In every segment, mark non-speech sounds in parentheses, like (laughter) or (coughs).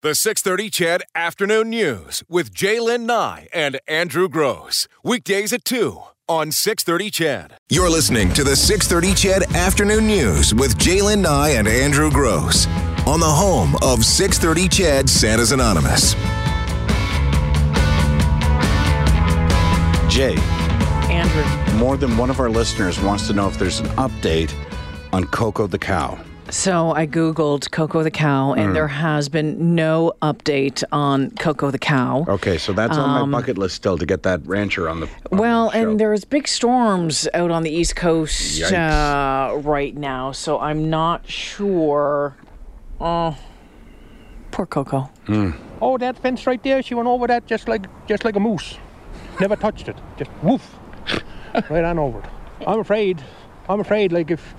The 630 CHED Afternoon News with J'lyn Nye and Andrew Grose. Weekdays at 2 on 630 CHED. You're listening to the 630 CHED Afternoon News with J'lyn Nye and Andrew Grose on the home of 630 CHED Santa's Anonymous. Jay, Andrew. more than one of our listeners wants to know if there's an update on Coco the cow. So I Googled Coco the cow, and mm. there has been no update on Coco the cow. Okay, so that's on my um, bucket list still to get that rancher on the. on Well, the show. and there's big storms out on the East Coast uh, right now, so I'm not sure. Oh, poor Coco. Hmm. Oh, that fence right there, she went over that just like just like a moose. Never touched it. Just woof. (laughs) right on over it. I'm afraid. I'm afraid like if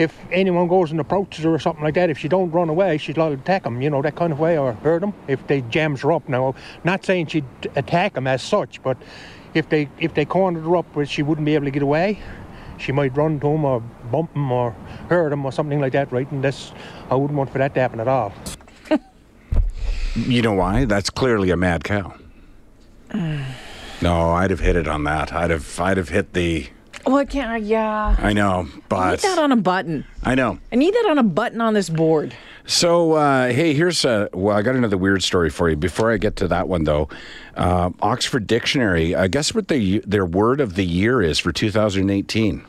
if anyone goes and approaches her or something like that, if she don't run away, she's liable to attack them, you know, that kind of way, or hurt them if they jams her up. Now, not saying she'd attack them as such, but if they if they cornered her up where she wouldn't be able to get away, she might run to him or bump him or hurt him or something like that, right? And that's I wouldn't want for that to happen at all. (laughs) you know why? That's clearly a mad cow. Uh. no, I'd have hit it on that. I'd have. I'd have hit the. Well, I can't. Yeah. I know, but I need that on a button. I know. I need that on a button on this board. So, uh, hey, here's a. Well, I got another weird story for you. Before I get to that one, though, uh, Oxford Dictionary. I guess what the, their word of the year is for 2018.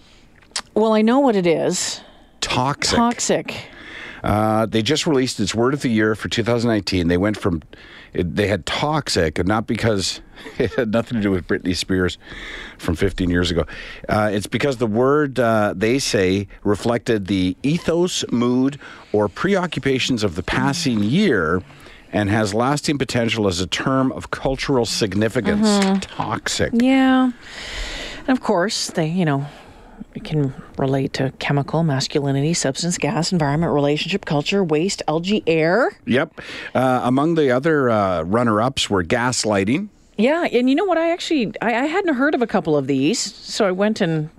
Well, I know what it is. Toxic. Toxic. Uh, they just released its word of the year for 2019. They went from, it, they had toxic, and not because (laughs) it had nothing to do with Britney Spears from 15 years ago. Uh, it's because the word, uh, they say, reflected the ethos, mood, or preoccupations of the passing year and has lasting potential as a term of cultural significance. Toxic. Yeah. And of course, they, you know, it can relate to chemical, masculinity, substance, gas, environment, relationship, culture, waste, algae, air. Yep. Uh, among the other uh, runner ups were gaslighting. Yeah, and you know what? I actually I, I hadn't heard of a couple of these, so I went and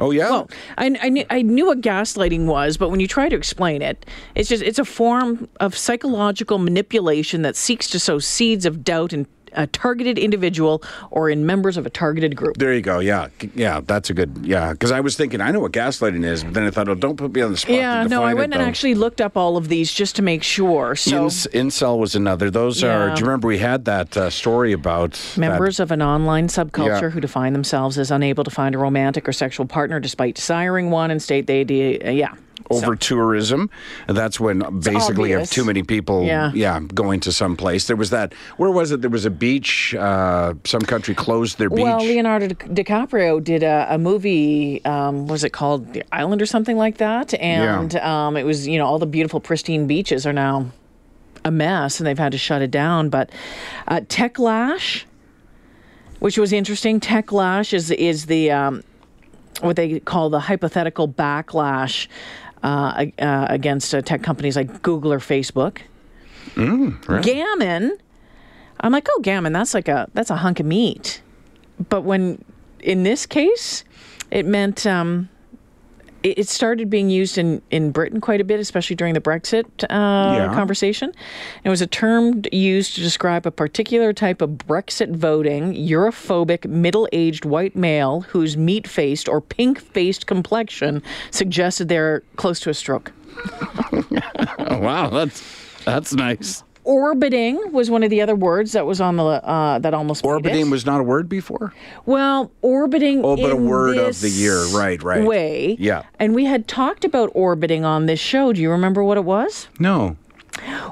Oh, yeah? well, I, I, knew, I knew what gaslighting was, but when you try to explain it, it's just it's a form of psychological manipulation that seeks to sow seeds of doubt in a targeted individual or in members of a targeted group. There you go. Yeah, yeah, that's a good. Yeah, because I was thinking I know what gaslighting is, but then I thought, oh, don't put me on the spot. Yeah, no, I went it, and actually looked up all of these just to make sure. So Inc- incel was another. Those are. Do you remember we had that uh, story about that- Members of an online subculture Yeah. who define themselves as unable to find a romantic or sexual partner despite desiring one and state they, de- uh, yeah. Over tourism? That's when basically you have too many people. Yeah. going to some place. There was that. Where was it? There was a beach. Uh, some country closed their beach. Well, Leonardo DiCaprio did a, a movie, um, was it called The Island or something like that? And um, it was, you know, all the beautiful, pristine beaches are now a mess and they've had to shut it down. But uh, Techlash, which was interesting, Techlash is, is the, um, what they call the hypothetical backlash uh, uh, against uh, tech companies like Google or Facebook. Mm, right. Gammon, I'm like, oh, gammon, that's like a that's a hunk of meat. But when in this case, it meant um, it, it started being used in in Britain quite a bit, especially during the Brexit uh, Yeah. conversation. It was a term used to describe a particular type of Brexit voting, Europhobic, middle aged white male whose meat faced or pink faced complexion suggested they're close to a stroke. (laughs) Wow, that's that's nice. Orbiting was one of the other words that was on the uh, that almost. Orbiting was not a word before. Well, orbiting. Oh, but a word of the year. Right, right. Way. Yeah. And we had talked about orbiting on this show. Do you remember what it was? No.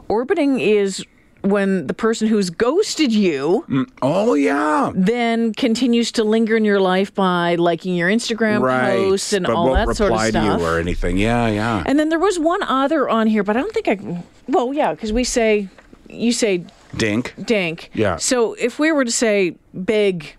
Orbiting is when the person who's ghosted you Oh yeah. then continues to linger in your life by liking your Instagram Right. posts and but all that sort of reply to stuff. you or anything. Yeah, yeah. and then there was one other on here, but I don't think I. Well, yeah, because we say, you say Dink. Dink. Yeah. So if we were to say big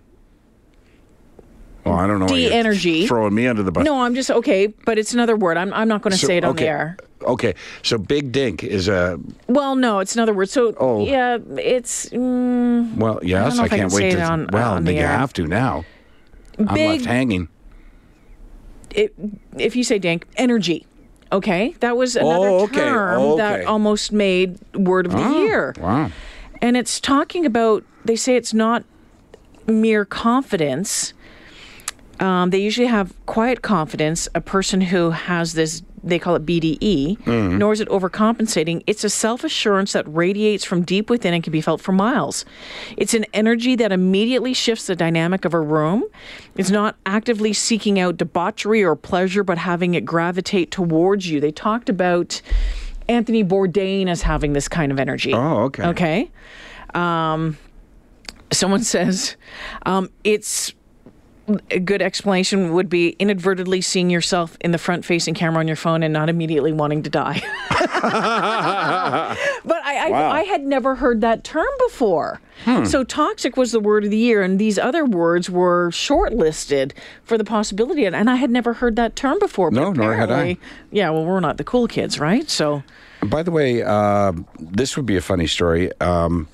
Well, I don't know. you're De-energy. Throwing me under the bus. No, I'm just okay, but it's another word. I'm I'm not going to So, say it on okay. the air. Okay. So big dink is a Well, no, it's another word. So Oh. yeah, it's mm, well. Yes, I, I can't can wait say to. it on- well, on the you air. have to now. I'm left hanging. It, if you say dink, energy. Okay, that was another Oh, okay, term that okay. almost made word of the Oh, year. Wow. And it's talking about, they say it's not mere confidence. Um, they usually have quiet confidence, a person who has this, they call it BDE, Mm-hmm. nor is it overcompensating. It's a self assurance that radiates from deep within and can be felt for miles. It's an energy that immediately shifts the dynamic of a room. It's not actively seeking out debauchery or pleasure, but having it gravitate towards you. They talked about Anthony Bourdain as having this kind of energy. Oh, okay. Okay. Um, someone (laughs) says um, it's a good explanation would be inadvertently seeing yourself in the front facing camera on your phone and not immediately wanting to die. (laughs) but I, I, Wow. I had never heard that term before. So toxic was the word of the year, and these other words were shortlisted for the possibility. And, and I had never heard that term before. No, nor had I. Yeah, well, we're not the cool kids, right? So. By the way, uh, this would be a funny story. Um,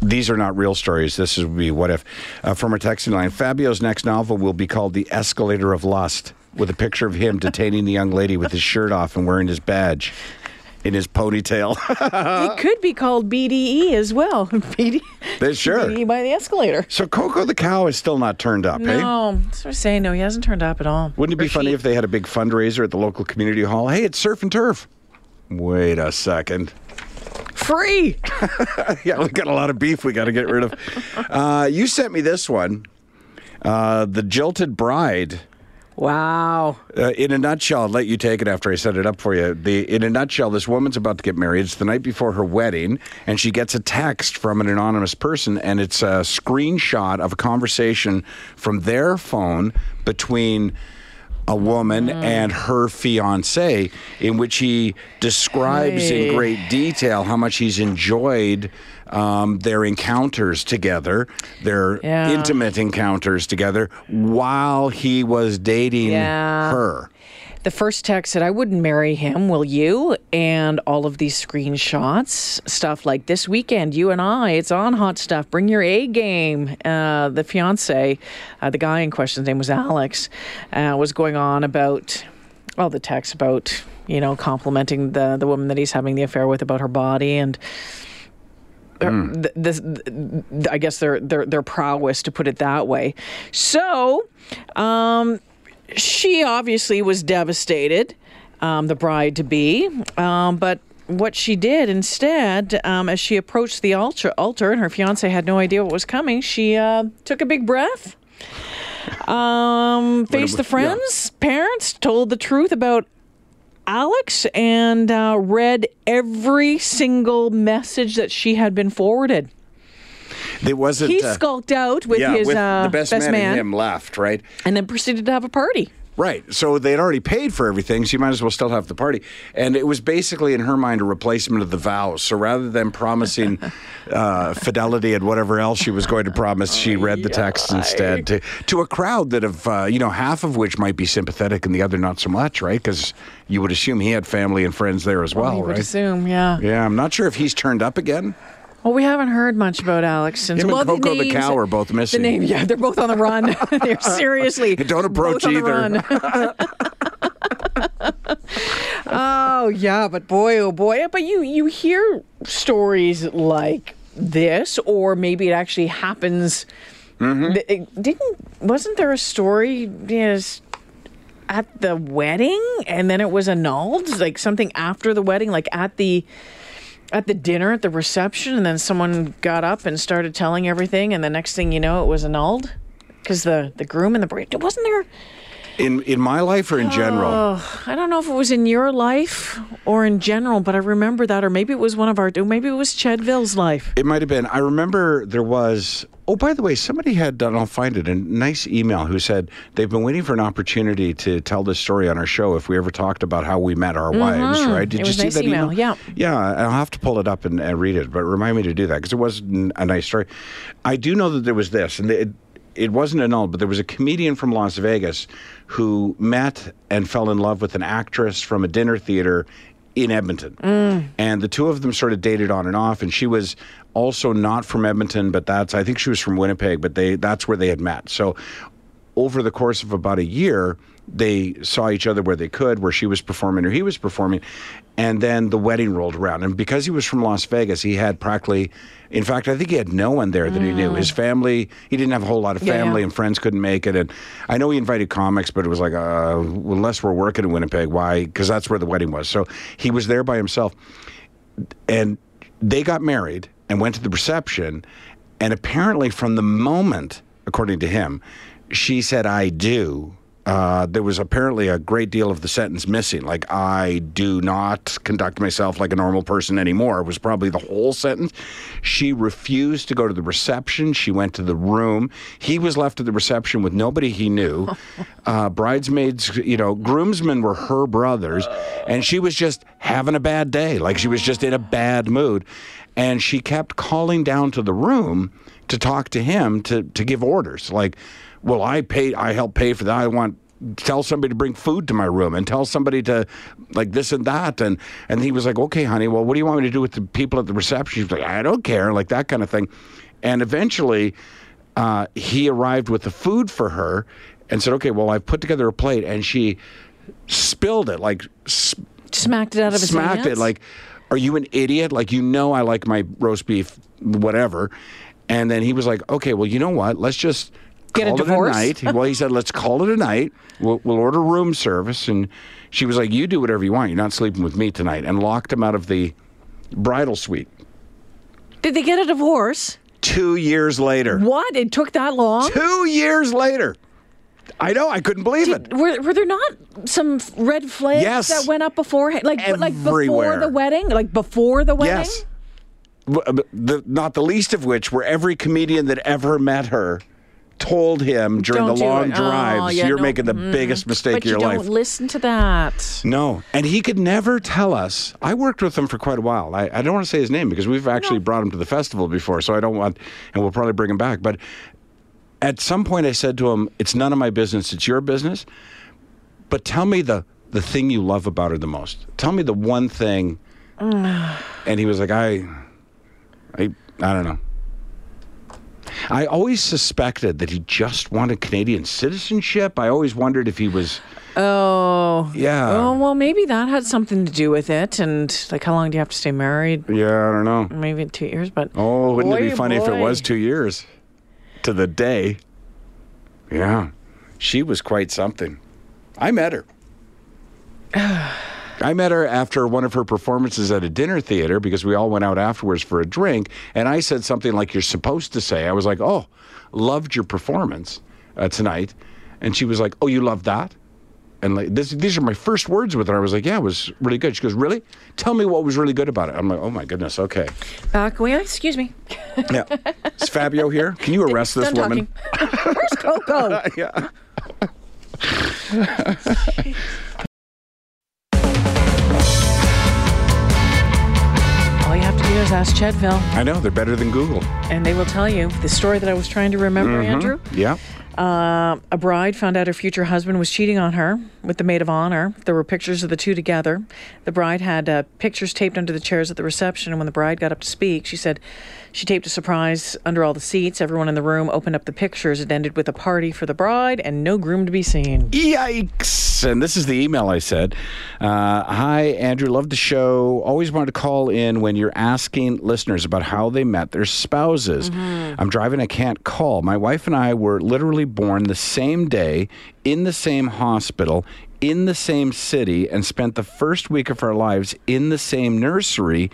these are not real stories. This would be what if. Uh, from our texting line, Fabio's next novel will be called The Escalator of Lust, with a picture of him detaining the young lady with his shirt off and wearing his badge in his ponytail. (laughs) It could be called BDE as well. (laughs) BD, sure. BDE by the escalator. so Coco the cow is still not turned up, hey? No, that's what I'm saying. No, he hasn't turned up at all. Wouldn't it be Or funny she. if they had a big fundraiser at the local community hall? Hey, it's surf and turf. Wait a second. Free? (laughs) yeah, we got a lot of beef we got to get rid of. Uh, you sent me this one. Uh, the Jilted Bride. Wow. Uh, in a nutshell, I'll let you take it after I set it up for you. The in a nutshell, this woman's about to get married. It's the night before her wedding, and she gets a text from an anonymous person, and it's a screenshot of a conversation from their phone between a woman and her fiance, in which he describes in great detail how much he's enjoyed um, their encounters together, their Yeah. intimate encounters together, while he was dating Yeah. her. The first text said, I wouldn't marry him, will you? And all of these screenshots, stuff like this weekend, you and I, it's on hot stuff. Bring your A game. Uh, the fiance, uh, the guy in question's name was Alex, uh, was going on about, well, the text about, you know, complimenting the, the woman that he's having the affair with about her body and. th- This, th- I guess their their their prowess, to put it that way. So, um, she obviously was devastated, um, the bride to be. Um, but what she did instead, um, as she approached the altar, altar, and her fiance had no idea what was coming, she uh, took a big breath. Um, faced the was- yeah. friends, parents, told the truth about Alex, and uh, read every single message that she had been forwarded. It wasn't. He uh, skulked out with yeah, his with uh, the best, man, man and him left, right? and then proceeded to have a party. Right. So they'd already paid for everything, so you might as well still have the party. And it was basically, in her mind, a replacement of the vows. So rather than promising (laughs) uh, fidelity and whatever else she was going to promise, she read the text instead to, to a crowd that have, uh, you know, half of which might be sympathetic and the other not so much, right? Because you would assume he had family and friends there as well, you would right? assume, yeah. Yeah, I'm not sure if he's turned up again. Well, we haven't heard much about Alex since. Him and Coco the names- cow are both missing. The name, yeah, they're both on the run. (laughs) they're (laughs) seriously Don't approach the either. (laughs) oh yeah, but boy, oh boy, but you you hear stories like this, or maybe it actually happens. Mm-hmm. It didn't wasn't there a story? Yes. At the wedding, and then it was annulled. Like something after the wedding, like at the at the dinner at the reception and then someone got up and started telling everything and the next thing you know it was annulled because the the groom and the bride wasn't there In in my life or in general? oh i don't know if it was in your life or in general but i remember that or maybe it was one of our maybe it was chedville's life It might have been. I remember there was. Oh, by the way, somebody had done. I'll find it. A nice email who said they've been waiting for an opportunity to tell this story on our show. If we ever talked about how we met our wives, right? Did Mm-hmm. It you see nice that email, yeah. Yeah, I'll have to pull it up and, and read it. But remind me to do that because it was a nice story. I do know that there was this, and it, it wasn't annulled, but there was a comedian from Las Vegas who met and fell in love with an actress from a dinner theater in Edmonton. Mm. And the two of them sort of dated on and off. And she was also not from Edmonton, but that's, I think she was from Winnipeg, but they that's where they had met. So over the course of about a year, they saw each other where they could, where she was performing or he was performing. And then the wedding rolled around. And because he was from Las Vegas, he had practically, in fact, I think he had no one there that he knew. His family, he didn't have a whole lot of family, yeah. and friends couldn't make it. And I know he invited comics, but it was like, uh, unless we're working in Winnipeg, why? Because that's where the wedding was. So he was there by himself and they got married and went to the reception and apparently from the moment according to him she said i do uh, there was apparently a great deal of the sentence missing. Like i do not conduct myself like a normal person anymore was probably the whole sentence. She refused to go to the reception. She went to the room. He was left at the reception with nobody he knew. (laughs) Uh, bridesmaids you know groomsmen were her brothers and she was just having a bad day. Like she was just in a bad mood. And she kept calling down to the room to talk to him to to give orders. Like well i paid i helped pay for that. I want tell somebody to bring food to my room and tell somebody to like this and that. And and he was like okay honey well what do you want me to do with the people at the reception? She's like i don't care like that kind of thing. And eventually uh, he arrived with the food for her and said okay well i've put together a plate and she spilled it like s- Smacked it out of his smacked hands. it like are you an idiot? Like you know i like my roast beef whatever. And then he was like okay well you know what? Let's just Get a call divorce? it a night well he said let's call it a night we'll, we'll order room service and she was like you do whatever you want you're not sleeping with me tonight and locked him out of the bridal suite Did they get a divorce? two years later What? It took that long? two years later i know i couldn't believe it Were, were there not some red flags Yes. that went up before, like like before the wedding, like before the wedding? Yes. Uh, the, not the least of which were every comedian that ever met her told him during Don't the long it. Oh, yeah, you're no, making the mm-hmm. biggest mistake But of your you life. don't listen to that. No, and he could never tell us. I worked with him for quite a while. I, I don't want to say his name because we've actually brought him to the festival before, so I don't want, and we'll probably bring him back. But at some point, I said to him, "It's none of my business. It's your business. But tell me the the thing you love about her the most. Tell me the one thing." (sighs) and he was like, "I, I, I don't know." I always suspected that he just wanted Canadian citizenship. I always wondered if he was. Oh. Yeah. Oh well, maybe that had something to do with it. And like, how long do you have to stay married? Yeah, I don't know. Maybe two years. But Oh, wouldn't it be Boy, oh funny if it was two years to the day? Yeah, she was quite something. I met her. (sighs) (sighs) I met her after one of her performances at a dinner theater because we all went out afterwards for a drink. And I said something like you're supposed to say. I was like, oh, loved your performance uh, tonight. And she was like, oh, you loved that? And like this, these are my first words with her. I was like, yeah, it was really good. She goes, really? Tell me what was really good about it. I'm like, oh my goodness, okay. back away. Excuse me. (laughs) Yeah. Is Fabio here? Can you arrest this Done woman? (laughs) Where's Coco? (laughs) Yeah. All you have to do is ask Chedville, I know they're better than Google. and they will tell you the story that I was trying to remember, Mm-hmm. Andrew. Yeah. Uh, a bride found out her future husband was cheating on her with the maid of honor. There were pictures of the two together. The bride had uh, pictures taped under the chairs at the reception, and when the bride got up to speak, she said she taped a surprise under all the seats. Everyone in the room opened up the pictures. It ended with a party for the bride and no groom to be seen. Yikes. And this is the email I said. Uh, Hi, Andrew. Love the show. Always wanted to call in when you're asking listeners about how they met their spouses. I'm driving. I can't call. My wife and I were literally born the same day in the same hospital. In the same city, and spent the first week of our lives in the same nursery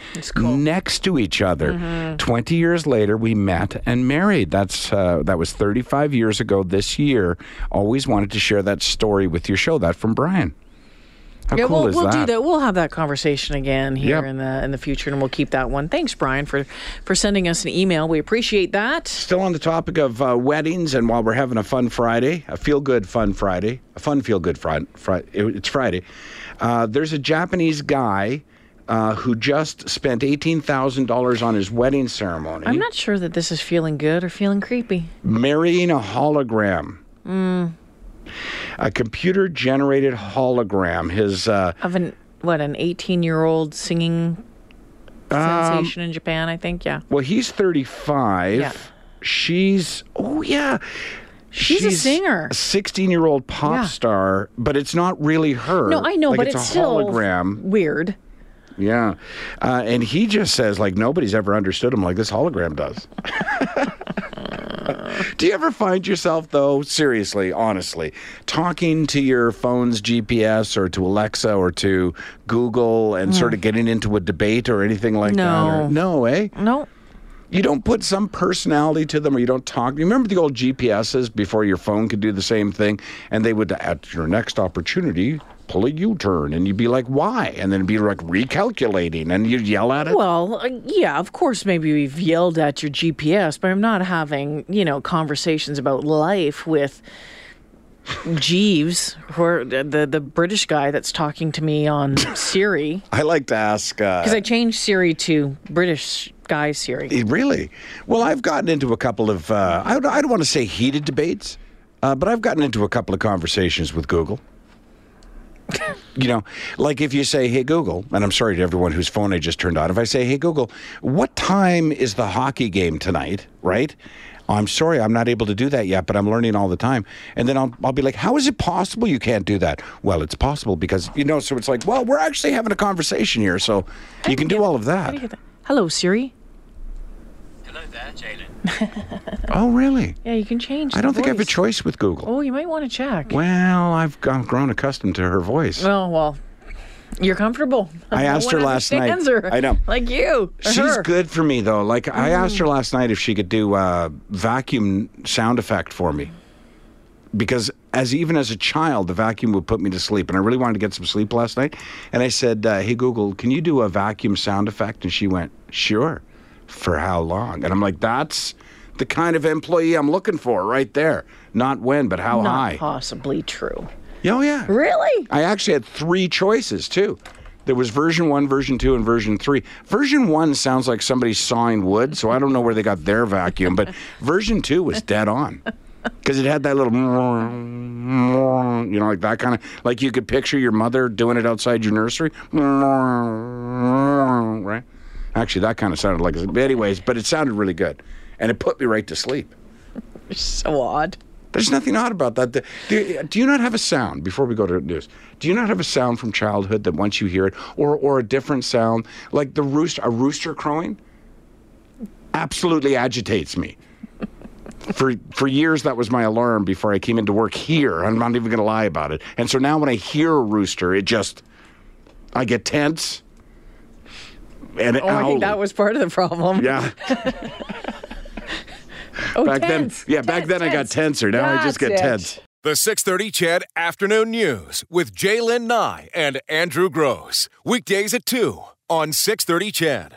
next to each other. 20 years later, we met and married. That's uh, That was 35 years ago this year. Always wanted to share that story with your show. That from Brian. How yeah, cool we'll, is we'll that? do that. We'll have that conversation again here Yep. in the in the future, and we'll keep that one. Thanks, Brian, for for sending us an email. We appreciate that. Still on the topic of uh, weddings, and while we're having a fun Friday, a feel good fun Friday, a fun feel good Friday, it's Friday, uh, there's a Japanese guy uh, who just spent $18,000 on his wedding ceremony I'm not sure that this is feeling good or feeling creepy. marrying a hologram. A computer generated hologram. His. Uh, of an what an 18 year old singing sensation in Japan. I think yeah. well, he's 35. Yeah. She's. Oh, yeah. She's, a singer. A 16 year old pop Yeah. star, but it's not really her. No, I know, Like, but it's, it's, a still hologram. weird. Yeah. Uh, and he just says, like, nobody's ever understood him like this hologram does. (laughs) (laughs) Do you ever find yourself, though, seriously, honestly, talking to your phone's GPS or to Alexa or to Google and sort of getting into a debate or anything like that? No. Or, no, eh? No. You don't put some personality to them or you don't talk. You remember the old GPSs before your phone could do the same thing? And they would, at your next opportunity, pull a U turn. And you'd be like, why? And then it'd be like recalculating and you'd yell at it. Well, uh, yeah, of course, maybe we've yelled at your GPS, but I'm not having, you know, conversations about life with Jeeves, or the, the British guy that's talking to me on (coughs) Siri, I like to ask. Uh, because I changed Siri to British guy Siri. Eh, Really? Well, I've gotten into a couple of, uh, I, don't, I don't want to say heated debates, uh, but I've gotten into a couple of conversations with Google. You know, like if you say, hey, Google, and I'm sorry to everyone whose phone I just turned on, if I say, hey, Google, what time is the hockey game tonight, right? I'm sorry, I'm not able to do that yet, but I'm learning all the time. And then I'll, I'll be like, how is it possible you can't do that? Well, it's possible because, you know, so it's like, well, we're actually having a conversation here, so you can do all of that. do you get that? Hello, Siri. Hello there, J'lyn. (laughs) Oh, really? Yeah, you can change. I don't think I have a voice. choice with Google. Oh, you might want to check. Well, I've gone, grown accustomed to her voice. Oh well, you're comfortable. (laughs) I asked her last night. understands her, I know. like you. or She's her. good for me though. Like I asked her last night if she could do a vacuum sound effect for me. Because as even as a child, the vacuum would put me to sleep, and I really wanted to get some sleep last night. And I said, uh, "Hey Google, can you do a vacuum sound effect?" And she went, "Sure." For how long? And I'm like, "That's the kind of employee I'm looking for, right there. Not when, but how Not high." possibly true. Oh yeah. Really? I actually had three choices too. There was version one, version two, and version three. Version one sounds like somebody sawing wood, so I don't know where they got their vacuum, but (laughs) version two was dead on. Because it had that little, you know, like that kind of, like you could picture your mother doing it outside your nursery. Right? Actually, that kind of sounded like, anyways, but it sounded really good. And it put me right to sleep. (laughs) So odd. There's nothing odd about that. The- do you not have a sound before we go to news? Do you not have a sound from childhood that once you hear it, or or a different sound like the rooster, a rooster crowing, absolutely agitates me. (laughs) For for years, that was my alarm before I came into work here. I'm not even going to lie about it. And so now when I hear a rooster, it just I get tense. And Oh, I think that was part of the problem. yeah. (laughs) (laughs) Oh, Back tense. then, yeah, back Tense, then I got tense. tenser. Now I just get That's it. tense. The 630 CHED Afternoon News with J'lyn Nye and Andrew Grose. Weekdays at 2 on 630 CHED.